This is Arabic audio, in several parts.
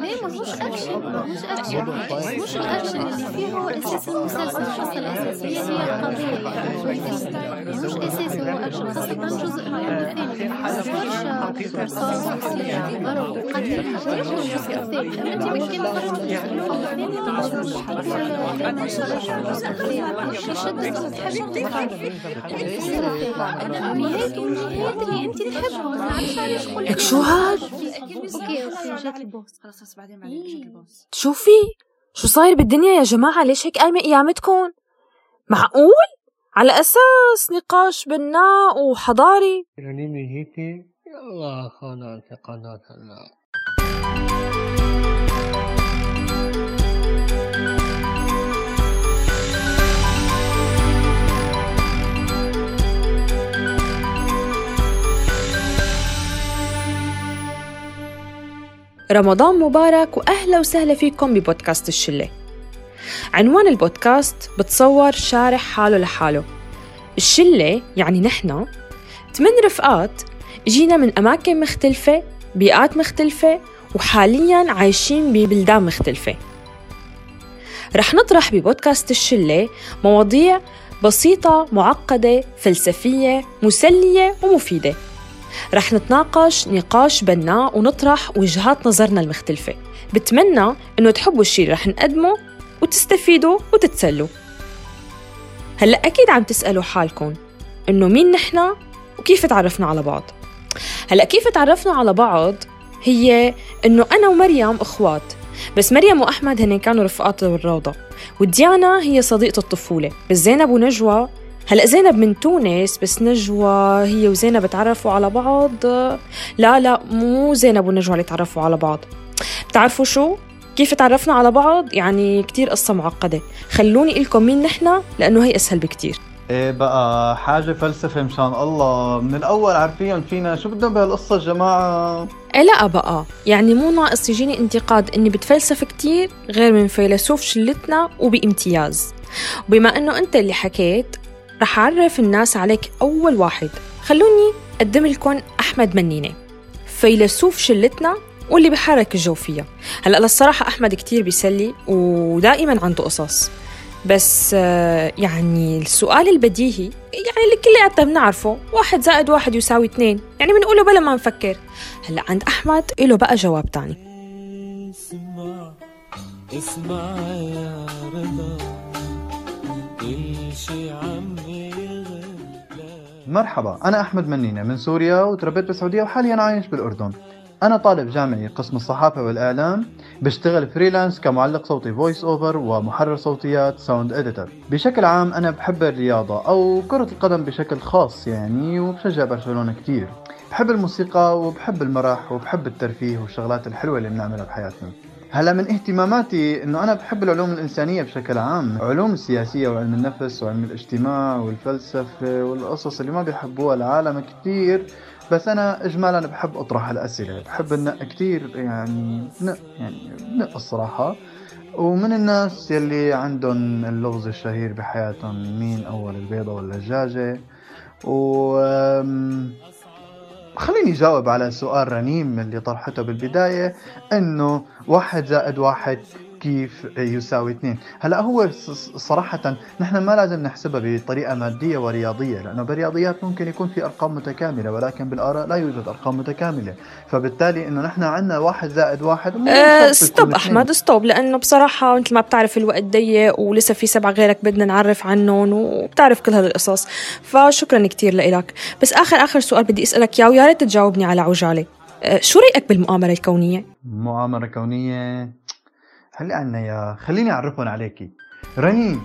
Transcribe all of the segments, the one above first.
ليه ما هوش اكشن مش اكشن مش الاكشن اللي فيه هو أساس المسلسل القصة الاساسيه هي القضية يعني مش أساس هو اكشن خاصه جزء الثاني مش ضرب وقتل مش الجزء الثاني اما انت من كلمه الجزء مش الجزء الاخير مش يشد تحب نهاية النهايات اللي أنت تحبهم ما نعرفش علاش لك شو هاد؟ جات البوس خلاص خلاص بعدين بعدين بجيك البوس شوفي شو صاير بالدنيا يا جماعة ليش هيك قايمة قيامتكم؟ معقول؟ على أساس نقاش بناء وحضاري؟ يعني هيك يلا خلاص قناة هلا رمضان مبارك وأهلا وسهلا فيكم ببودكاست الشلة. عنوان البودكاست بتصور شارح حاله لحاله. الشلة يعني نحن ثمان رفقات جينا من أماكن مختلفة بيئات مختلفة وحاليا عايشين ببلدان مختلفة. رح نطرح ببودكاست الشلة مواضيع بسيطة معقدة فلسفية مسلية ومفيدة. رح نتناقش نقاش بناء ونطرح وجهات نظرنا المختلفة. بتمنى إنه تحبوا الشيء اللي رح نقدمه وتستفيدوا وتتسلوا. هلأ أكيد عم تسألوا حالكم إنه مين نحنا وكيف تعرفنا على بعض. هلأ كيف تعرفنا على بعض هي إنه أنا ومريم إخوات بس مريم وأحمد هن كانوا رفقات بالروضة وديانا هي صديقة الطفولة بس زينب ونجوى هلا زينب من تونس بس نجوى هي وزينب تعرفوا على بعض. لا لا مو زينب ونجوى اللي تعرفوا على بعض. بتعرفوا شو؟ كيف تعرفنا على بعض؟ يعني كتير قصة معقدة. خلوني لكم مين نحنا لأنه هي أسهل بكتير. إيه بقى حاجة فلسفة مشان الله. من الأول عارفين فينا شو بدنا بهالقصة الجماعة إيه لا بقى. يعني مو ناقص يجيني انتقاد إني بتفلسف كتير غير من فيلسوف شلتنا وبامتياز. وبما إنه أنت اللي حكيت رح أعرف الناس عليك أول واحد. خلوني أقدم لكم أحمد منينة فيلسوف شلتنا واللي بحرك الجو فيها. هلأ للصراحة أحمد كتير بيسلي ودائما عنده قصص. بس آه، يعني السؤال البديهي يعني اللي كلياتنا بنعرفه واحد زائد واحد يساوي اثنين. يعني بنقوله بلا ما نفكر. هلأ عند أحمد له بقى جواب تاني. اسمع اسمع يا رضا كل شي عم مرحبا أنا أحمد منينة من سوريا وتربيت بالسعودية وحاليا عايش بالأردن. أنا طالب جامعي قسم الصحافة والإعلام بشتغل freelance كمعلق صوتي voice over ومحرر صوتيات sound editor بشكل عام أنا بحب الرياضة أو كرة القدم بشكل خاص يعني وبشجع برشلونة كتير. بحب الموسيقى وبحب المرح وبحب الترفيه والشغلات الحلوة اللي بنعملها بحياتنا. هلا من اهتماماتي إنه أنا بحب العلوم الإنسانية بشكل عام، علوم السياسيه وعلم النفس وعلم الاجتماع والفلسفة والقصص اللي ما بيحبوها العالم كتير بس أنا اجمالا بحب أطرح الأسئلة، بحب النق كتير يعني نق يعني نق الصراحه ومن الناس يلي عندهم اللغز الشهير بحياتهم مين أول البيضة ولا الدجاجه و خليني جاوب على سؤال رنيم اللي طرحته بالبداية إنه واحد زائد واحد كيف يساوي اثنين. هلا هو صراحة نحن ما لازم نحسبها بطريقة مادية ورياضية لأنه بالرياضيات ممكن يكون في أرقام متكاملة ولكن بالآراء لا يوجد أرقام متكاملة. فبالتالي إنه نحن عندنا واحد زائد واحد أه stop. أحمد stop لأنه بصراحة مثل ما بتعرف الوقت ضيق ولسه في سبعة غيرك بدنا نعرف عنهم وبتعرف كل هذه القصص. فشكرا كثير لك بس آخر آخر سؤال بدي أسألك إياه ويا ريت تجاوبني على عجالة. أه شو رأيك بالمؤامرة الكونية؟ مؤامرة كونية؟ هلا عنا يا خليني أعرفهم عليكي رنين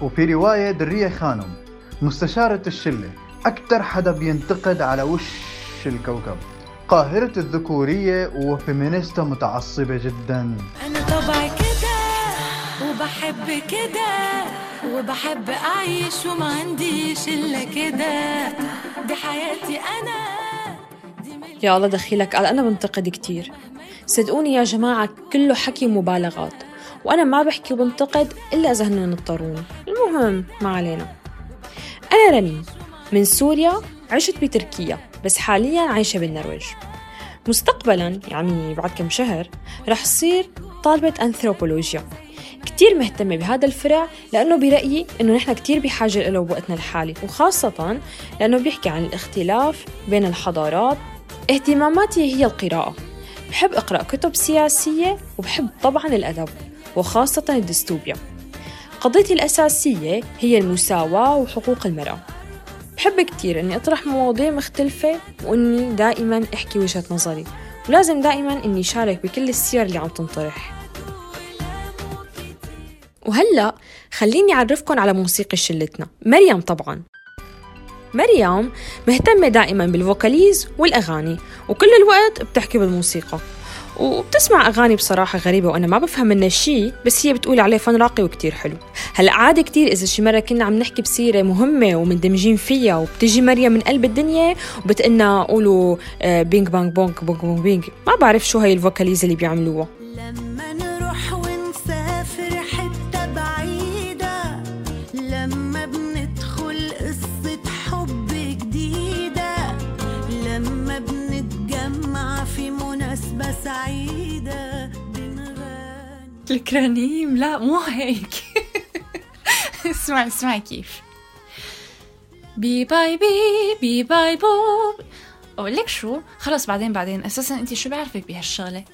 وفي رواية درية خانم مستشارة الشلة أكثر حدا بينتقد على وش الكوكب. قاهرة الذكورية وفيمينيستا متعصبة جدا. أنا طبعي كده وبحب كده وبحب أعيش وما عنديش إلا كده. دي حياتي أنا دي يا الله دخيلك قال أنا بنتقد كتير. صدقوني يا جماعة كله حكي مبالغات. وأنا ما بحكي وبنتقد إلا إذا هن اضطروني المهم ما علينا. أنا رنين من سوريا عشت بتركيا بس حاليا عايشة بالنرويج. مستقبلا يعني بعد كم شهر رح صير طالبة أنثروبولوجيا. كتير مهتمة بهذا الفرع لأنه برأيي أنه نحن كتير بحاجة له بوقتنا الحالي. وخاصة لأنه بيحكي عن الاختلاف بين الحضارات. اهتماماتي هي القراءة. بحب أقرأ كتب سياسية وبحب طبعا الأدب وخاصة الديستوبيا قضيتي الأساسية هي المساواة وحقوق المرأة. بحب كتير إني أطرح مواضيع مختلفة وإني دائما أحكي وجهة نظري ولازم دائما إني شارك بكل السير اللي عم تنطرح. وهلأ خليني أعرفكم على موسيقى شلتنا. مريم طبعا. مريم مهتمة دائما بالفوكاليز والأغاني وكل الوقت بتحكي بالموسيقى. وبتسمع أغاني بصراحة غريبة وأنا ما بفهم منها شيء بس هي بتقول عليه فن راقي وكتير حلو. هلأ عادي كتير إذا شي مرة كنا عم نحكي بسيرة مهمة ومندمجين فيها وبتجي مريم من قلب الدنيا وبتقلنا قولوا آه، بينج بانج بونك بونك بونك بينج. ما بعرف شو هي الفوكاليز اللي بيعملوها. سعيدة بنغني الكرانيم لا مو هيك. اسمعي اسمعي كيف. بي باي بي بي باي بوب أقول لك شو؟ خلص بعدين بعدين. أساسا انت شو بعرفك بهالشغلة؟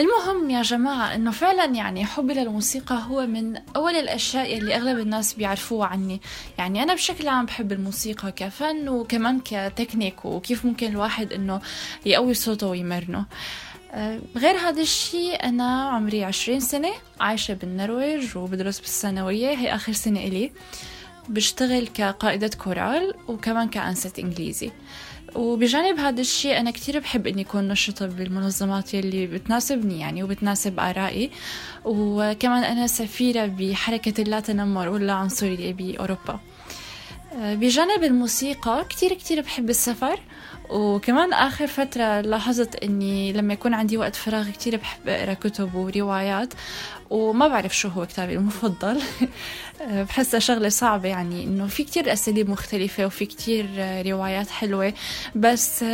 المهم يا جماعة إنه فعلا يعني حبي للموسيقى هو من أول الأشياء اللي أغلب الناس بيعرفوها عني. يعني أنا بشكل عام بحب الموسيقى كفن وكمان كتكنيك وكيف ممكن الواحد إنه يقوي صوته ويمرنه. أه، غير هذا الشيء أنا عمري عشرين سنة عايشة بالنرويج وبدرس بالثانوية هي آخر سنة إلي. بشتغل كقائدة كورال وكمان كأنست إنجليزي. وبجانب هذا الشيء أنا كتير بحب إني أكون نشطة بالمنظمات يلي بتناسبني يعني وبتناسب آرائي. وكمان أنا سفيرة بحركة اللا تنمر واللا عنصرية بأوروبا. أه، بجانب الموسيقى كتير كتير بحب السفر. وكمان آخر فترة لاحظت إني لما يكون عندي وقت فراغ كتير بحب أقرأ كتب وروايات وما بعرف شو هو كتابي المفضل. بحسها شغلة صعبة يعني إنه في كتير أساليب مختلفة وفي كتير روايات حلوة بس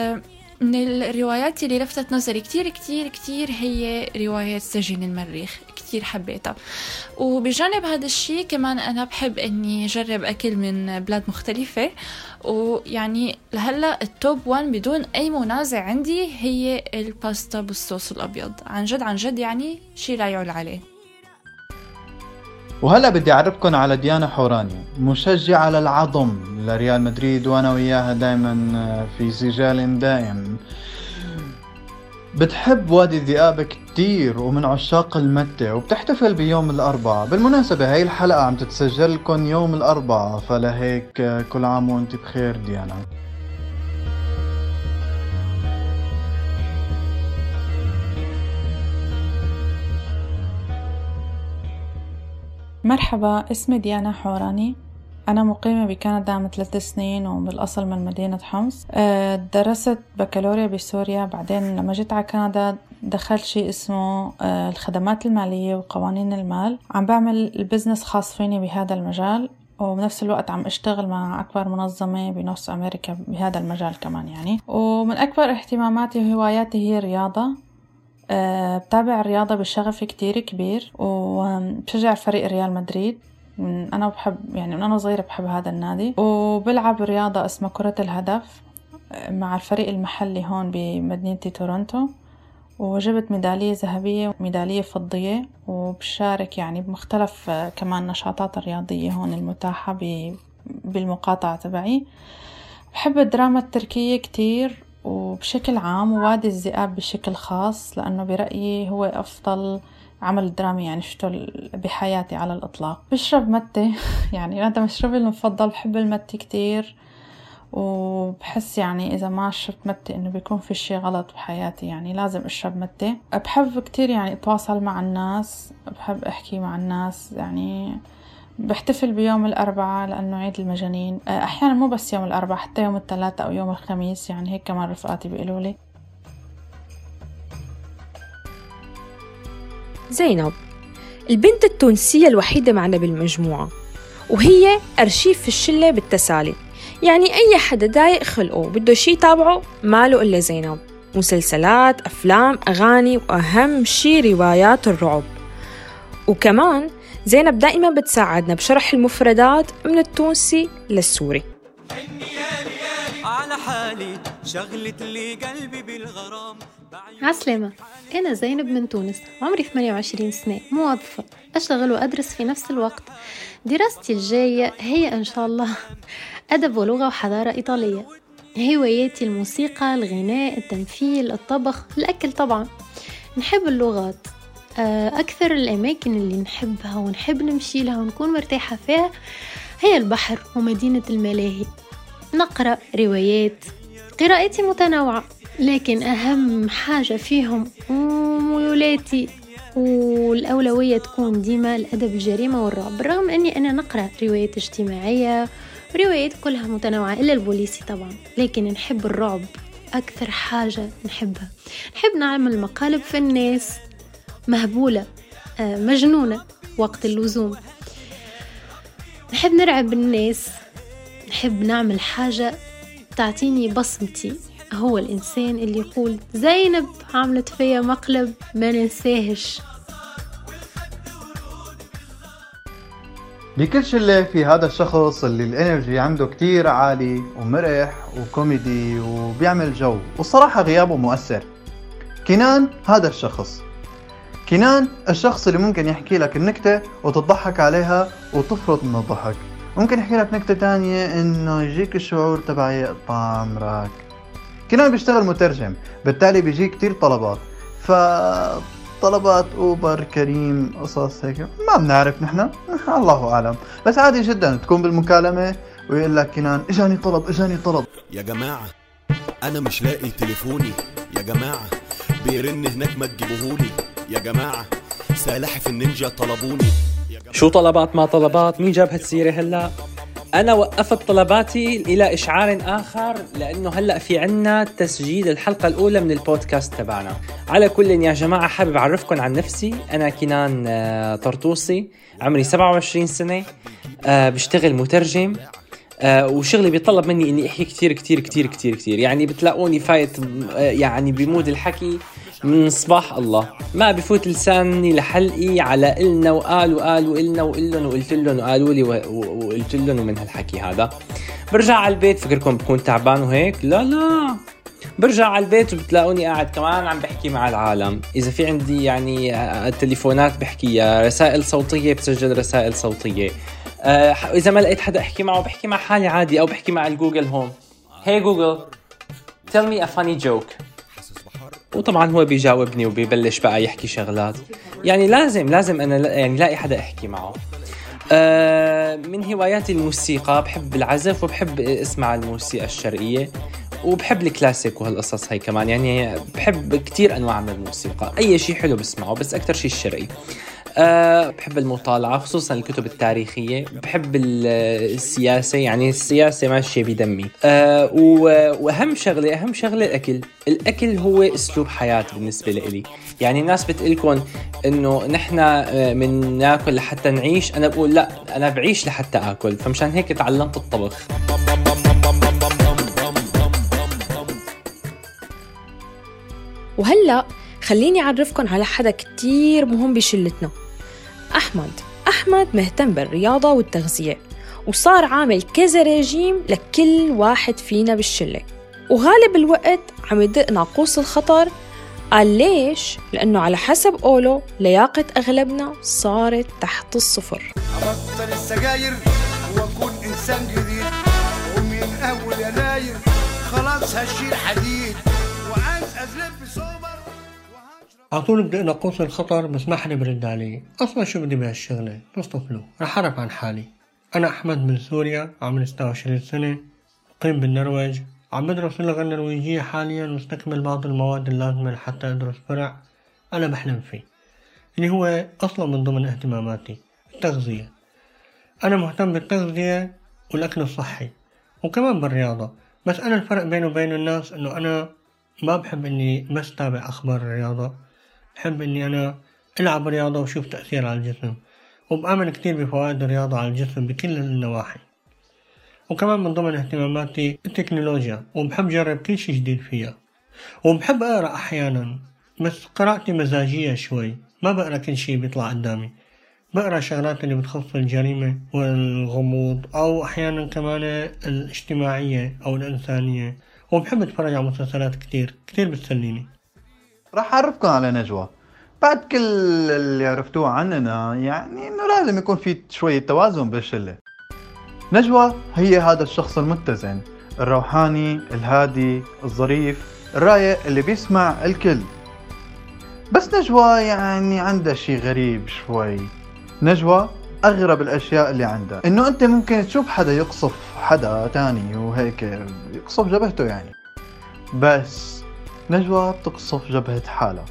من الروايات اللي لفتت نظري. كتير كتير كتير هي رواية سجين المريخ كتير حبيتها. وبجانب هذا الشيء كمان أنا بحب أني أجرب أكل من بلاد مختلفة. ويعني لهلأ ال top 1 بدون أي منازع عندي هي الباستا بالصوص الأبيض. عن جد عن جد يعني شيء لا يعلى عليه. وهلا بدي اعرفكم على ديانا حوراني مشجعة للعظم. لريال مدريد وأنا وياها دائما في سجال دائم بتحب وادي الذئاب كتير ومن عشاق المتة وبتحتفل بيوم الأربعاء. بالمناسبة هاي الحلقة عم تتسجل لكم يوم الأربعاء فلهيك كل عام وأنت بخير ديانا. مرحبا اسمي ديانا حوراني. أنا مقيمة بكندا من ثلاث سنين وبالأصل من مدينة حمص. أه، درست بكالوريا بسوريا. بعدين لما جيت على كندا دخلت شيء اسمه أه، الخدمات المالية وقوانين المال. عم بعمل البزنس خاص فيني بهذا المجال وبنفس الوقت عم أشتغل مع أكبر منظمة بنص أمريكا بهذا المجال كمان يعني. ومن أكبر اهتماماتي وهواياتي هي الرياضة. أه بتابع الرياضة بشغف كتير كبير وبشجع فريق ريال مدريد. أنا بحب يعني من أنا صغيرة بحب هذا النادي. وبلعب رياضة اسمها كرة الهدف مع الفريق المحلي هون بمدينة تورونتو. وجبت ميدالية ذهبية وميدالية فضية وبشارك يعني بمختلف كمان نشاطات الرياضية هون المتاحة بالمقاطعة تبعي. بحب الدراما التركية كتير وبشكل عام ووادي الذئاب بشكل خاص لأنه برأيي هو أفضل عمل درامي يعني شفته بحياتي على الإطلاق. بشرب متة يعني هذا مشروبي المفضل بحب المتة كتير. وبحس يعني إذا ما شربت متة إنه بيكون في شي غلط بحياتي يعني لازم أشرب متة بحب كتير يعني أتواصل مع الناس بحب أحكي مع الناس. يعني بحتفل بيوم الأربعاء لأنه عيد المجانين. أحيانا مو بس يوم الأربعاء حتى يوم الثلاثاء أو يوم الخميس. يعني هيك كمان رفقاتي بيقولوا لي. زينب البنت التونسية الوحيدة معنا بالمجموعة وهي أرشيف الشلة بالتسالي. يعني أي حدا دايق خلقه بده شي يتابعه ماله إلا زينب. مسلسلات أفلام أغاني وأهم شي روايات الرعب. وكمان زينب دائما بتساعدنا بشرح المفردات من التونسي للسوري. حالي شغلت لي قلبي بالغرام. عسلامة أنا زينب من تونس عمري 28 سنة موظفة أشتغل وأدرس في نفس الوقت. دراستي الجاية هي إن شاء الله أدب ولغة وحضارة إيطالية. هواياتي الموسيقى الغناء التمثيل الطبخ الأكل طبعا. نحب اللغات آه، أكثر الأماكن اللي نحبها ونحب نمشي لها ونكون مرتاحة فيها هي البحر ومدينة الملاهي. نقرأ روايات. قراءتي متنوعة لكن أهم حاجة فيهم وميولاتي والأولوية تكون ديما الأدب الجريمة والرعب بالرغم أني أنا نقرأ روايات اجتماعية روايات كلها متنوعة إلا البوليسي طبعا. لكن نحب الرعب أكثر حاجة نحبها. نحب نعمل مقالب في الناس مهبولة آه، مجنونة وقت اللزوم. نحب نرعب الناس نحب نعمل حاجة تعطيني بصمتي. هو الإنسان اللي يقول زينب عملت فيا مقلب ما ننساهش. بكل شلة في هذا الشخص اللي الإنرجي عنده كتير عالي ومرح وكوميدي وبيعمل جو. والصراحة غيابه مؤثر. كنان هذا الشخص. كنان الشخص اللي ممكن يحكي لك النكتة وتضحك عليها وتفرط من الضحك. ممكن يحكي لك نكتة تانية إنه يجيك الشعور تبع يقطع عمرك كنان بيشتغل مترجم بالتالي بيجي كتير طلبات. ف طلبات أوبر كريم قصص هيك. ما بنعرف نحن. الله أعلم. بس عادي جدا تكون بالمكالمة ويقول لك كنان إجاني طلب إجاني طلب. يا جماعة أنا مش لاقي تليفوني. يا جماعة بيرن هناك ما تجيبوهولي. يا جماعة سلاحف النينجا طلبوني. شو طلبات ما طلبات؟ مين جاب هالسيرة هلا؟ أنا وقفت طلباتي إلى إشعار آخر لأنه هلأ في عنا تسجيل الحلقة الأولى من البودكاست تبعنا. على كل يا جماعة حابب أعرفكم عن نفسي. أنا كنان آه، طرطوسي عمري 27 سنة آه، بشتغل مترجم آه، وشغلي بيطلب مني إني أحكي كتير كتير كتير كتير كتير. يعني بتلاقوني فايت يعني ب mood الحكي. من صباح الله. ما بفوت لساني لحلقي على إلنا وقال وقال وإلنا وإلن وقلت لهم وقالوا لي وقلت لهم ومن هالحكي هذا. برجع على البيت فكركم بكون تعبان وهيك؟ لا لا. برجع على البيت وبتلاقوني قاعد كمان عم بحكي مع العالم. إذا في عندي يعني آه، تليفونات بحكيها. رسائل صوتية بسجل رسائل صوتية. ح- إذا ما لقيت حدا أحكي معه بحكي مع حالي عادي أو بحكي مع ال Google Home هي جوجل tell me a funny joke. وطبعا هو بيجاوبني وبيبلش بقى يحكي شغلات. يعني لازم لازم أنا يعني لاقي حدا أحكي معه. آه، من هواياتي الموسيقى بحب العزف وبحب اسمع الموسيقى الشرقية وبحب الكلاسيك وهالقصص هاي كمان. يعني بحب كتير أنواع من الموسيقى. أي شيء حلو بسمعه بس أكثر شيء الشرقي. أه بحب المطالعة خصوصا الكتب التاريخية. بحب ال- السياسة يعني السياسة ماشية بدمي أه وأهم شغلة أهم شغلة الأكل. الأكل هو أسلوب حياة بالنسبة لإلي. يعني الناس بتقلكن إنه نحن آه، من ناكل لحتى نعيش. أنا بقول لا أنا بعيش لحتى آكل. فمشان هيك تعلمت الطبخ. وهلأ خليني أعرفكم على حدا كتير مهم بشلتنا. أحمد. أحمد مهتم بالرياضة والتغذية وصار عامل كذا رجيم لكل واحد فينا بالشلة. وغالب الوقت عم يدق ناقوس الخطر. قال ليش؟ لأنه على حسب قوله لياقة أغلبنا صارت تحت الصفر. أبطل السجاير وأكون إنسان جديد. ومن أول يناير خلاص هشيل حديد. وعايز أزلف سوبر على طول بدي ناقوس الخطر بس ما حدا برد علي أصلا شو بدي بهالشغلة تصطفلوا رح اعرف عن حالي. أنا أحمد من سوريا عمري 26 سنة مقيم بالنرويج. عم بدرس اللغة النرويجية حاليا واستكمل بعض المواد اللازمة لحتى أدرس فرع أنا بحلم فيه. اللي هو أصلا من ضمن اهتماماتي التغذية. أنا مهتم بالتغذية والأكل الصحي وكمان بالرياضة. بس أنا الفرق بيني وبين الناس إنه أنا ما بحب إني بس تابع أخبار الرياضة. بحب إني أنا ألعب رياضة وشوف تأثير على الجسم وبآمن كتير بفوائد الرياضة على الجسم بكل النواحي. وكمان من ضمن اهتماماتي التكنولوجيا وبحب جرب كل شي جديد فيها. وبحب أقرأ أحيانا بس قراءتي مزاجية شوي ما بقرأ كل شي بيطلع قدامي. بقرأ شغلات اللي بتخص الجريمة والغموض أو أحيانا كمان الاجتماعية أو الإنسانية. وبحب أتفرج على مسلسلات كتير كتير بتسليني. راح أعرفكم على نجوى. بعد كل اللي عرفتوه عننا يعني إنه لازم يكون في شوية توازن بالشلة نجوى هي هذا الشخص المتزن الروحاني الهادي الظريف الرايق اللي بيسمع الكل. بس نجوى يعني عندها شي غريب شوي. نجوى أغرب الأشياء اللي عندها إنه أنت ممكن تشوف حدا يقصف حدا تاني وهيك يقصف جبهته يعني. بس نجوى بتقصف جبهة حالها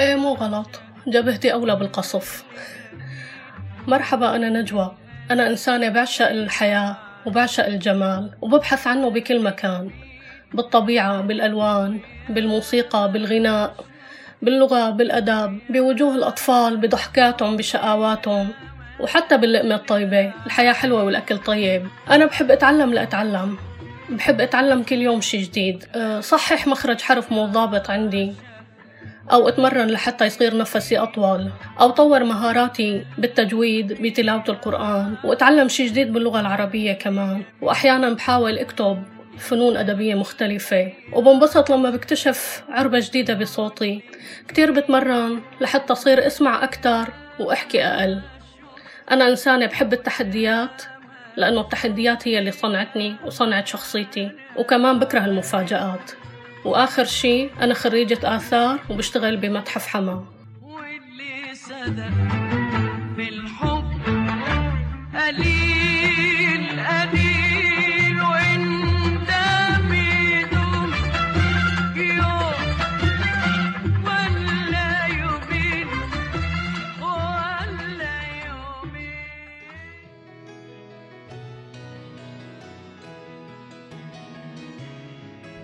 إيه مو غلط. جبهتي أولى بالقصف. مرحبا أنا نجوى. أنا إنسانة بعشق الحياة وبعشق الجمال وببحث عنه بكل مكان. بالطبيعة بالألوان بالموسيقى بالغناء. باللغة بالأدب بوجوه الأطفال بضحكاتهم بشقاواتهم وحتى باللقمة الطيبة. الحياة حلوة والأكل طيب. أنا بحب أتعلم لأتعلم. بحب أتعلم كل يوم شي جديد. أه، صحح مخرج حرف مو ضابط عندي. أو أتمرن لحتى يصير نفسي أطول. أو طور مهاراتي بالتجويد بتلاوة القرآن. وأتعلم شي جديد باللغة العربية كمان. وأحيانا بحاول أكتب. فنون أدبية مختلفة. وبنبسط لما بكتشف عربة جديدة بصوتي. كتير بتمرن لحتى أصير أسمع أكتر وأحكي أقل. أنا إنسانة بحب التحديات لأنه التحديات هي اللي صنعتني وصنعت شخصيتي. وكمان بكره المفاجآت. وآخر شي أنا خريجة آثار وبشتغل بمتحف حما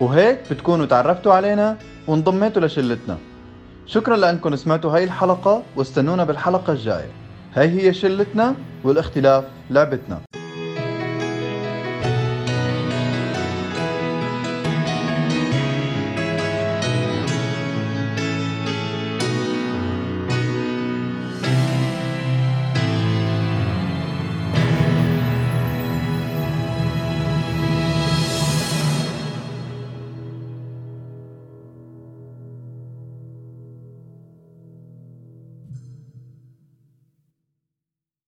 وهيك بتكونوا تعرفتوا علينا وانضميتوا لشلتنا. شكرا لأنكم سمعتوا هاي الحلقة واستنونا بالحلقة الجاية. هاي هي شلتنا والاختلاف لعبتنا.